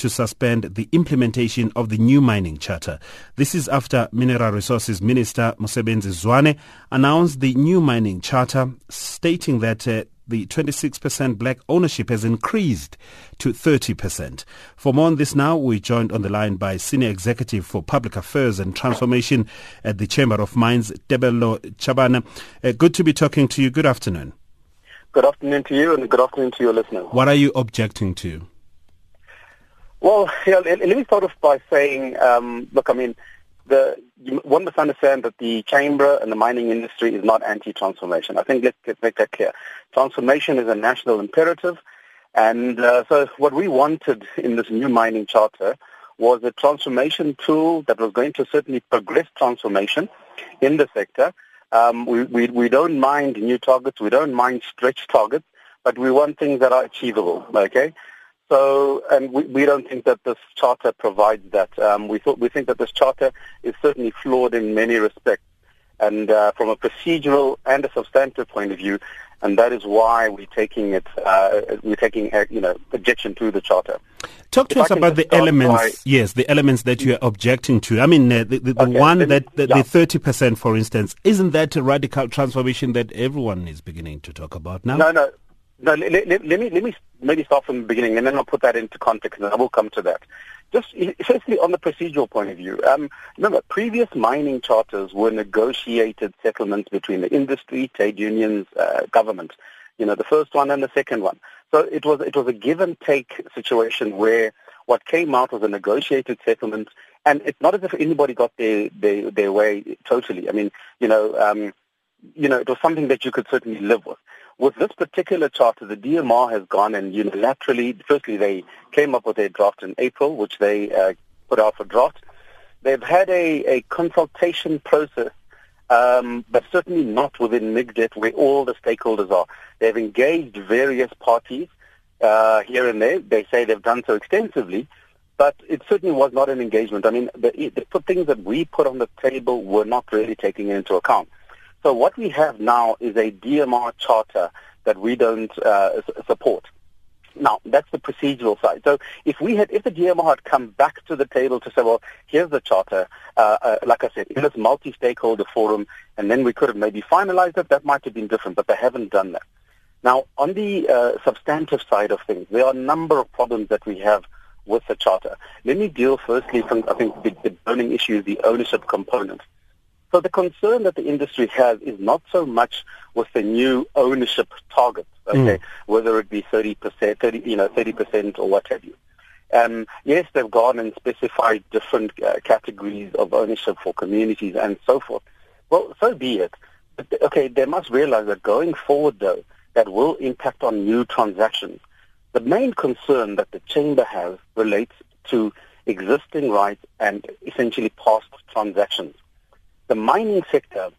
to suspend the implementation of the new mining charter. This is after Mineral Resources Minister Mosebenzi Zwane announced the new mining charter, stating that uh, the 26% black ownership has increased to 30%. For more on this now, we're joined on the line by Senior Executive for Public Affairs and Transformation at the Chamber of Mines, Tebello Chabana. Uh, good to be talking to you. Good afternoon. Good afternoon to you and good afternoon to your listeners. What are you objecting to? Well, yeah, let, me start off by saying, um, look, I mean, the, one must understand that the chamber and the mining industry is not anti-transformation. I think let's, let's make that clear. Transformation is a national imperative. And uh, so what we wanted in this new mining charter was a transformation tool that was going to certainly progress transformation in the sector. Um, we, we, we don't mind new targets. We don't mind stretch targets, but we want things that are achievable, okay? So, and we, we don't think that this charter provides that. Um, we thought we think that this charter is certainly flawed in many respects, and uh, from a procedural and a substantive point of view, and that is why we're taking it. Uh, we're taking uh, you know objection to the charter. Talk to if us about the elements. By, yes, the elements that you are objecting to. I mean, uh, the, the, the okay, one that the thirty yeah. percent, for instance, isn't that a radical transformation that everyone is beginning to talk about now? No, no. No, let, let, let, me let me maybe start from the beginning, and then I'll put that into context, and I will come to that. Just firstly, on the procedural point of view, um, remember previous mining charters were negotiated settlements between the industry, trade unions, uh, government. You know, the first one and the second one. So it was it was a give and take situation where what came out was a negotiated settlement, and it's not as if anybody got their their, their way totally. I mean, you know, um, you know, it was something that you could certainly live with. With this particular charter, the DMR has gone and unilaterally, firstly, they came up with a draft in April, which they uh, put out for draft. They've had a, a consultation process, um, but certainly not within MIGDETT where all the stakeholders are. They've engaged various parties uh, here and there. They say they've done so extensively, but it certainly was not an engagement. I mean, the, the things that we put on the table were not really taking into account. So what we have now is a DMR charter that we don't uh, support. Now, that's the procedural side. So if we had, if the DMR had come back to the table to say, well, here's the charter, uh, uh, like I said, in this multi-stakeholder forum, and then we could have maybe finalized it, that might have been different, but they haven't done that. Now, on the uh, substantive side of things, there are a number of problems that we have with the charter. Let me deal firstly from, I think, the, the burning issue is the ownership component. So the concern that the industry has is not so much with the new ownership targets, okay, mm. whether it be 30%, 30, you know, 30% or what have you. Um, yes, they've gone and specified different uh, categories of ownership for communities and so forth. Well, so be it. But, okay, they must realize that going forward, though, that will impact on new transactions. The main concern that the chamber has relates to existing rights and essentially past transactions the mining sector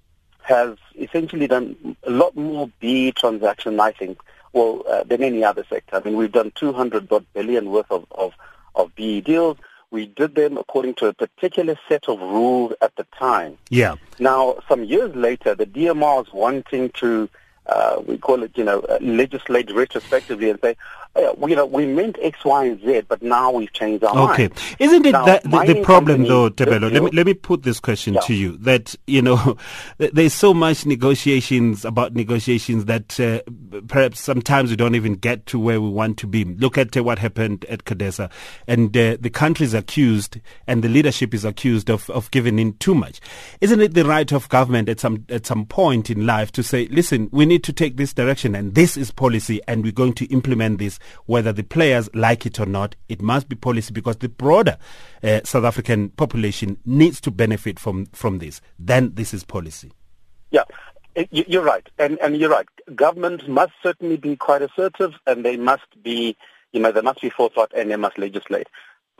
has essentially done a lot more B transactions, I think, well, uh, than any other sector. I mean, we've done 200 billion worth of, of, of BE deals. We did them according to a particular set of rules at the time. Yeah. Now, some years later, the DMR is wanting to, uh, we call it, you know, uh, legislate retrospectively and say, uh, you know, we meant X, Y, and Z, but now we've changed our mind. Okay. Isn't it now, that the, the problem, though, Tebello? Let me, let me put this question yeah. to you that, you know, there's so much negotiations about negotiations that uh, perhaps sometimes we don't even get to where we want to be. Look at uh, what happened at CODESA. And uh, the country is accused and the leadership is accused of, of giving in too much. Isn't it the right of government at some, at some point in life to say, listen, we need to take this direction and this is policy and we're going to implement this whether the players like it or not. It must be policy because the broader uh, South African population needs to benefit from, from this. Then this is policy. Yeah. Uh, you're right, and, and you're right. Governments must certainly be quite assertive, and they must be, you know, they must be forthright, and they must legislate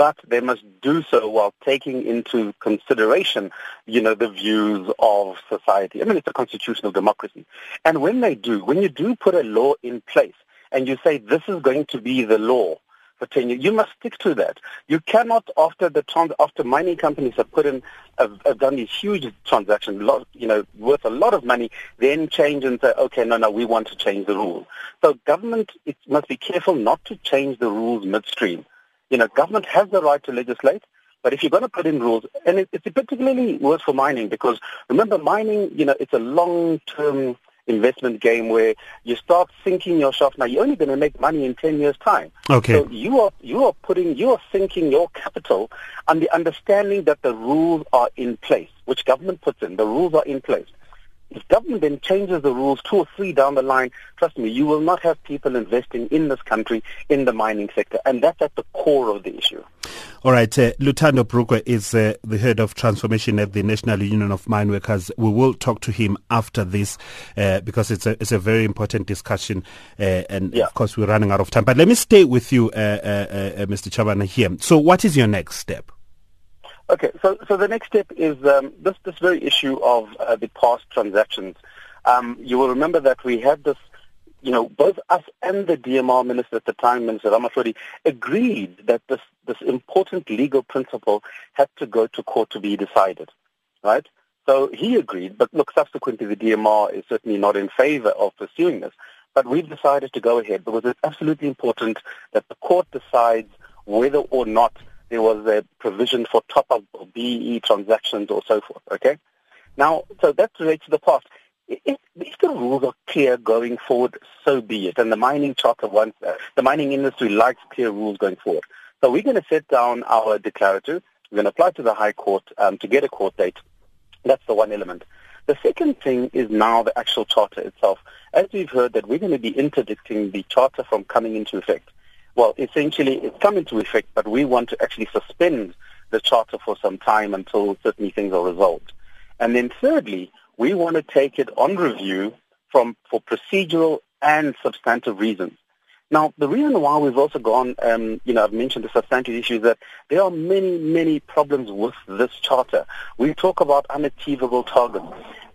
but they must do so while taking into consideration, you know, the views of society. I mean, it's a constitutional democracy. And when they do, when you do put a law in place, and you say this is going to be the law for 10 years, you must stick to that. You cannot, after the trans- after mining companies have put in, have, have done these huge transactions, lot, you know, worth a lot of money, then change and say, okay, no, no, we want to change the rules. So government it must be careful not to change the rules midstream. You know, government has the right to legislate, but if you're going to put in rules, and it, it's particularly worse for mining because remember, mining, you know, it's a long-term investment game where you start sinking yourself. Now you're only going to make money in 10 years time. Okay. So you are, you are putting, you are sinking your capital on the understanding that the rules are in place, which government puts in. The rules are in place. If government then changes the rules two or three down the line, trust me, you will not have people investing in this country in the mining sector. And that's at the core of the issue. All right. Uh, Luthando Brugwe is uh, the head of transformation at the National Union of Mine Workers. We will talk to him after this uh, because it's a, it's a very important discussion. Uh, and yeah. of course, we're running out of time. But let me stay with you, uh, uh, Mr. Chabana, here. So, what is your next step? Okay, so so the next step is um, this this very issue of uh, the past transactions. Um, you will remember that we had this, you know, both us and the DMR minister at the time, Minister Ramatlhodi, agreed that this this important legal principle had to go to court to be decided, right? So he agreed, but look, subsequently the DMR is certainly not in favor of pursuing this. But we've decided to go ahead because it's absolutely important that the court decides whether or not there was a provision for top-up BEE transactions or so forth, okay? Now, so that relates to the past. If, if the rules are clear going forward, so be it. And the mining charter wants that. The mining industry likes clear rules going forward. So we're going to set down our declarative. We're going to apply to the High Court um, to get a court date. That's the one element. The second thing is now the actual charter itself. As we've heard that we're going to be interdicting the charter from coming into effect. Well, essentially, it's come into effect, but we want to actually suspend the charter for some time until certainly things are resolved. And then thirdly, we want to take it on review from for procedural and substantive reasons. Now, the reason why we've also gone, um, you know, I've mentioned the substantive issues that there are many, many problems with this charter. We talk about unachievable targets.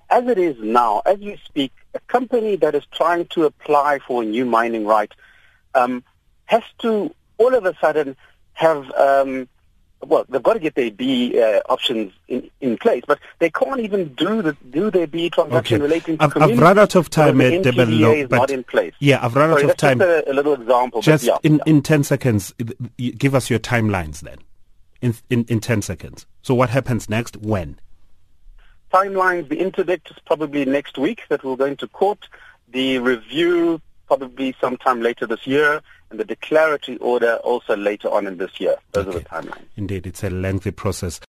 As it is now, as we speak, a company that is trying to apply for a new mining right um, has to all of a sudden have um, well, they've got to get their B uh, options in, in place, but they can't even do the do their B transaction okay. relating to I've, I've run out of time, uh, is but not in place. Yeah, I've run Sorry, out of time. Just a, a, little example. Just yeah, in, yeah. in ten seconds, give us your timelines then. In, in in ten seconds. So what happens next? When? Timelines. The interdict is probably next week that we'll go into court. The review probably sometime later this year, the declaratory order also later on in this year. Those okay. are the timelines. Indeed, it's a lengthy process.